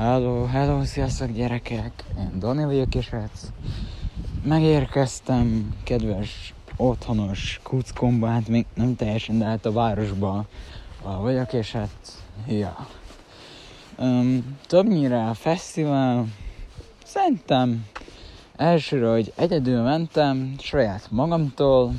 Hello, hello, sziasztok gyerekek! Én Dani vagyok, és hát megérkeztem, kedves otthonos kuckomba, hát még nem teljesen, de hát a városba vagyok, és hát, ja. Um, többnyire a fesztivál, szerintem elsőre, hogy egyedül mentem, saját magamtól,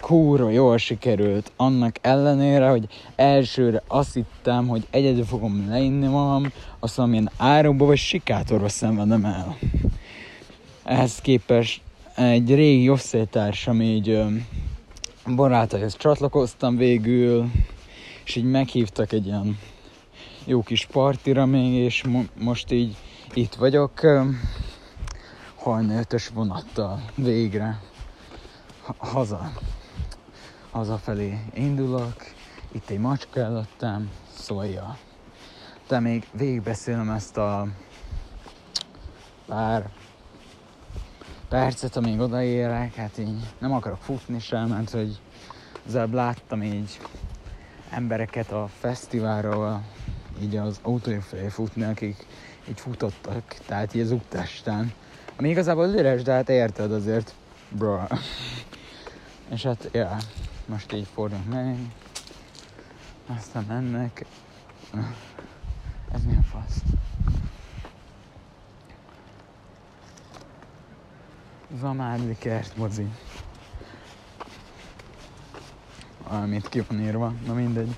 kúra jól sikerült, annak ellenére, hogy elsőre azt hittem, hogy egyedül fogom leinni magam, aztán amilyen árokba vagy sikátorba szenvedem el. Ehhez képest egy régi osztálytársam így barátaihoz csatlakoztam végül, és így meghívtak egy ilyen jó kis partira még, és mo- most így itt vagyok hajna ötös vonattal végre haza hazafelé indulok, itt egy macska előttem, szólja. De még végigbeszélem ezt a pár percet, amíg odaérek, hát így nem akarok futni sem, mert hogy az előbb láttam így embereket a fesztiválról, így az autójuk felé futni, akik így futottak, tehát így az úttesten. Ami igazából üres, de hát érted azért, bro. És hát, ja, yeah most így fordulunk meg, aztán mennek. Ez mi a fasz? Zamádli kert, mozi. Valamit ki van írva, na mindegy.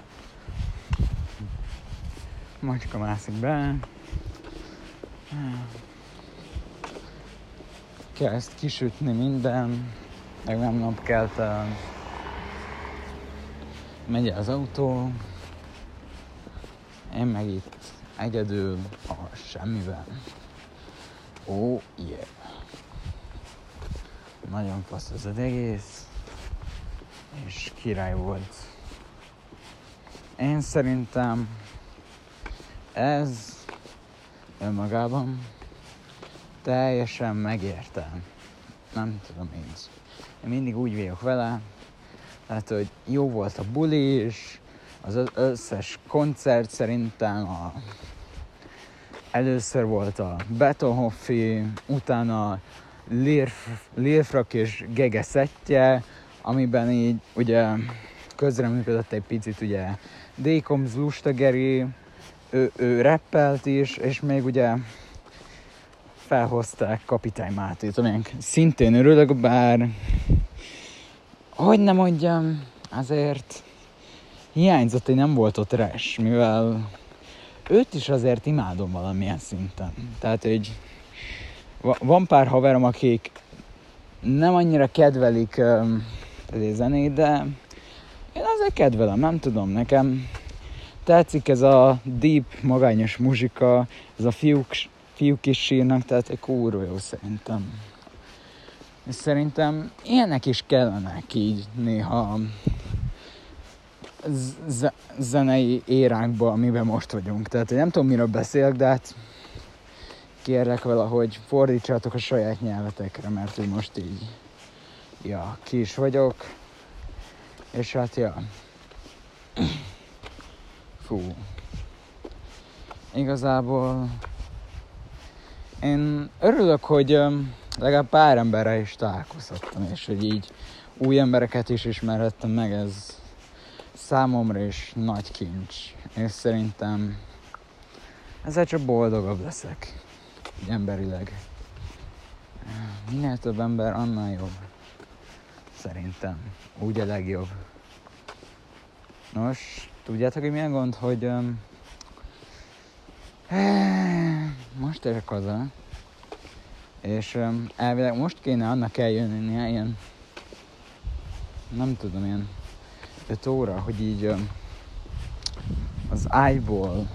Macska mászik be. Kezd kisütni minden, meg nem napkeltem megy az autó, én meg itt egyedül a semmivel. Ó, oh, yeah. Nagyon fasz az egész, és király volt. Én szerintem ez önmagában teljesen megértem. Nem tudom én. Én mindig úgy vagyok vele, tehát, hogy jó volt a buli is, az összes koncert szerintem a először volt a Betonhoffi, utána Lirfrak és Gege szettje, amiben így ugye közreműködött egy picit ugye Dékomz Lustageri, ő, ő rappelt is, és még ugye felhozták Kapitány Mátét, amilyen szintén örülök, bár hogy nem mondjam, azért hiányzott, hogy nem volt ott res, mivel őt is azért imádom valamilyen szinten. Tehát, hogy van pár haverom, akik nem annyira kedvelik um, a zenét, de én azért kedvelem, nem tudom, nekem tetszik ez a deep, magányos muzsika, ez a fiúk, fiúk is sírnak, tehát egy kúró jó szerintem. És szerintem ilyenek is kellenek így néha z- zenei éránkban, amiben most vagyunk. Tehát nem tudom, miről beszélek, de hát kérlek valahogy fordítsátok a saját nyelvetekre, mert hogy most így, ja, ki is vagyok. És hát, ja. Fú. Igazából én örülök, hogy legalább pár emberrel is találkozhattam, és hogy így új embereket is ismerhettem meg, ez számomra is nagy kincs. És szerintem ezzel csak boldogabb leszek, így emberileg. Minél több ember, annál jobb. Szerintem. Úgy a legjobb. Nos, tudjátok, hogy milyen gond, hogy um, most érek haza, és elvileg most kéne annak eljönni ilyen, nem tudom, ilyen 5 óra, hogy így az ágyból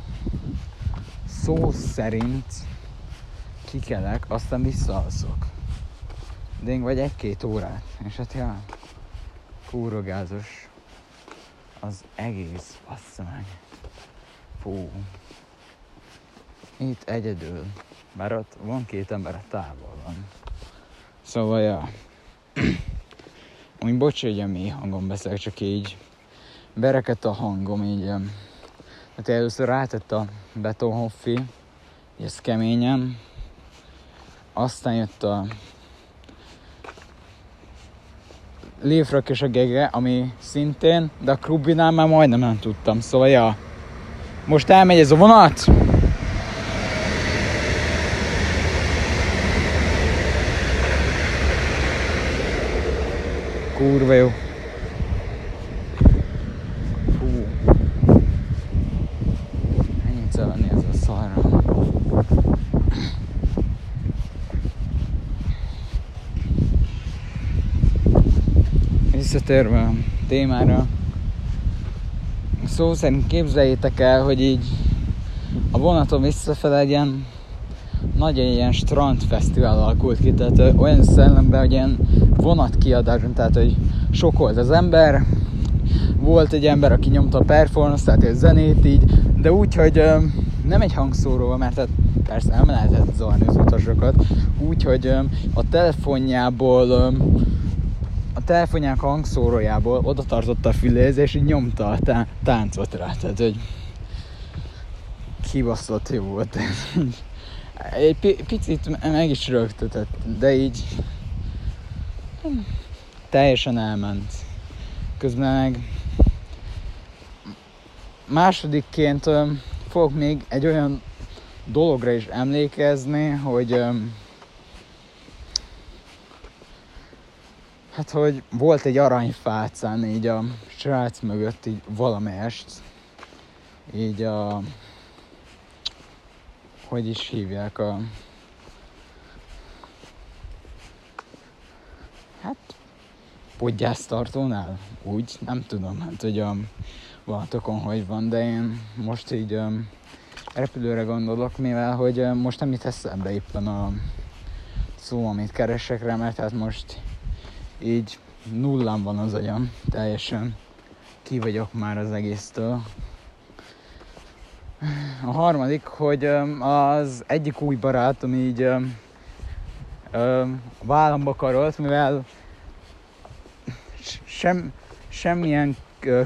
szó szerint kikelek, aztán visszaalszok. De én vagy egy-két órát. És hát ja, kúrogázos az egész, bassza meg. Fú. Itt egyedül. Bár ott van két ember a távol van. Szóval, ja. Úgy bocs, hogy a mély hangon beszélek, csak így bereket a hangom, így. Tehát először rátett a betonhoffi, ez keményen. Aztán jött a Lévrak és a Gege, ami szintén, de a Krubinál már majdnem nem tudtam, szóval ja. Most elmegy ez a vonat. Kurva jó. visszatérve a témára, szó szerint képzeljétek el, hogy így a vonaton visszafele egy ilyen nagy ilyen strandfesztivál alakult ki, tehát olyan szellemben, hogy ilyen vonatkiadás, tehát hogy sok volt az ember, volt egy ember, aki nyomta a performance, tehát egy zenét így, de úgy, hogy nem egy hangszóróval, mert tehát persze nem lehetett zavarni az utasokat, úgy, hogy a telefonjából a telefonják hangszórójából oda tartotta a füléhez, és így nyomta a tá- táncot rá. Tehát, hogy kibaszott jó volt. Egy pi- picit meg is rögtötött, de így teljesen elment. Közben meg másodikként fogok még egy olyan dologra is emlékezni, hogy Hát, hogy volt egy aranyfácán így a srác mögött így valamelyest, így a, hogy is hívják a, hát podgyásztartónál, úgy, nem tudom, hát hogy a vonatokon hogy van, de én most így a repülőre gondolok, mivel hogy most nem itt eszembe éppen a szó, amit keresek rá, mert hát most így nullán van az agyam, teljesen ki vagyok már az egésztől. A harmadik, hogy az egyik új barátom így vállamba karolt, mivel sem, semmilyen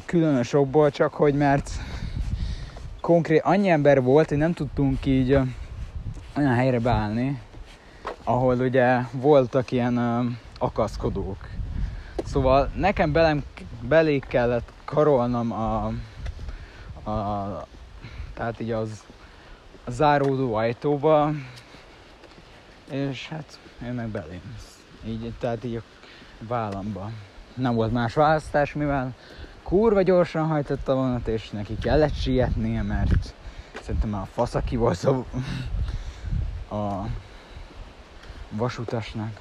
különös okból, csak hogy mert konkrét annyi ember volt, hogy nem tudtunk így olyan helyre beállni, ahol ugye voltak ilyen akaszkodók. Szóval nekem belem, belé kellett karolnom a, a tehát így az a záródó ajtóba, és hát én meg belém. Így, tehát így a vállamba. Nem volt más választás, mivel kurva gyorsan hajtott a vonat, és neki kellett sietnie, mert szerintem már a faszaki volt a, a vasutasnak.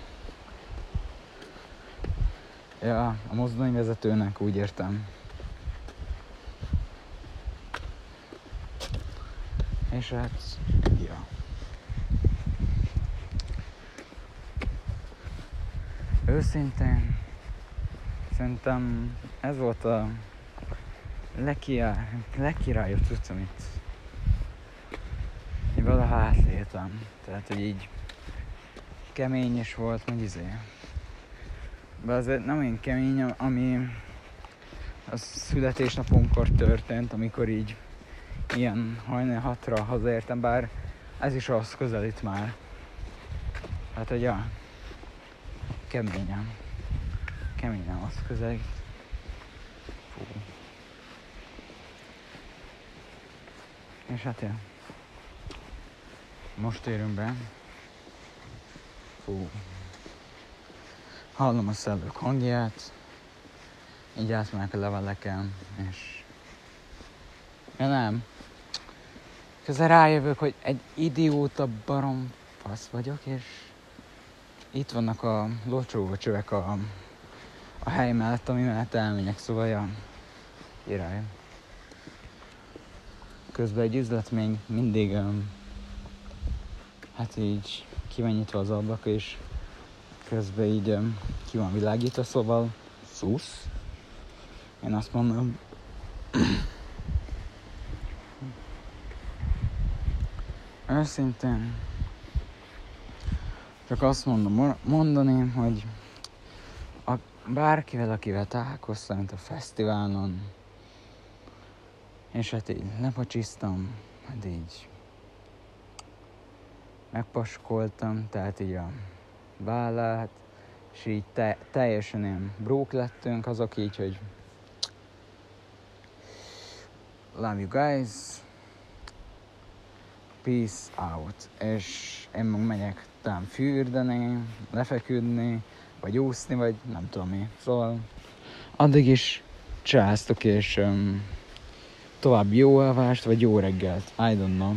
Ja, a mozdonyvezetőnek, úgy értem. És hát, ja. Őszintén, szerintem ez volt a legkirályabb cucc, amit én valaha átléltem. Tehát, hogy így kemény is volt, meg izé de azért nem olyan kemény, ami a születésnapomkor történt, amikor így ilyen hajnal hatra hazaértem, bár ez is az közelít már. Hát, hogy keményen. Keményen az közelít. Fú. És hát ja. Most érünk be. Fú hallom a szellők hangját, így átmegyek a leveleken, és ja nem, közben rájövök, hogy egy idióta barom fasz vagyok, és itt vannak a locsógó csövek a, a hely mellett, ami mellett elmegyek, szóval ja, király. Közben egy üzlet még mindig um, hát így ki van nyitva az ablak, és közben így ki van világítva, szóval szusz. Én azt mondom, őszintén csak azt mondom, mondani, hogy a, bárkivel, akivel találkoztam, mint a fesztiválon, és hát így lepacsisztam, hát így megpaskoltam, tehát így a vállát, és így te, teljesen ilyen brók lettünk, azok így, hogy love you guys, peace out, és én meg megyek talán fürdeni, lefeküdni, vagy úszni, vagy nem tudom mi. Szóval addig is császtok, és um, tovább jó alvást, vagy jó reggelt. I don't know.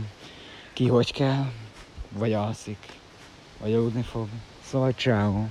Ki hogy kell, vagy alszik, vagy aludni fog. Szóval ciao.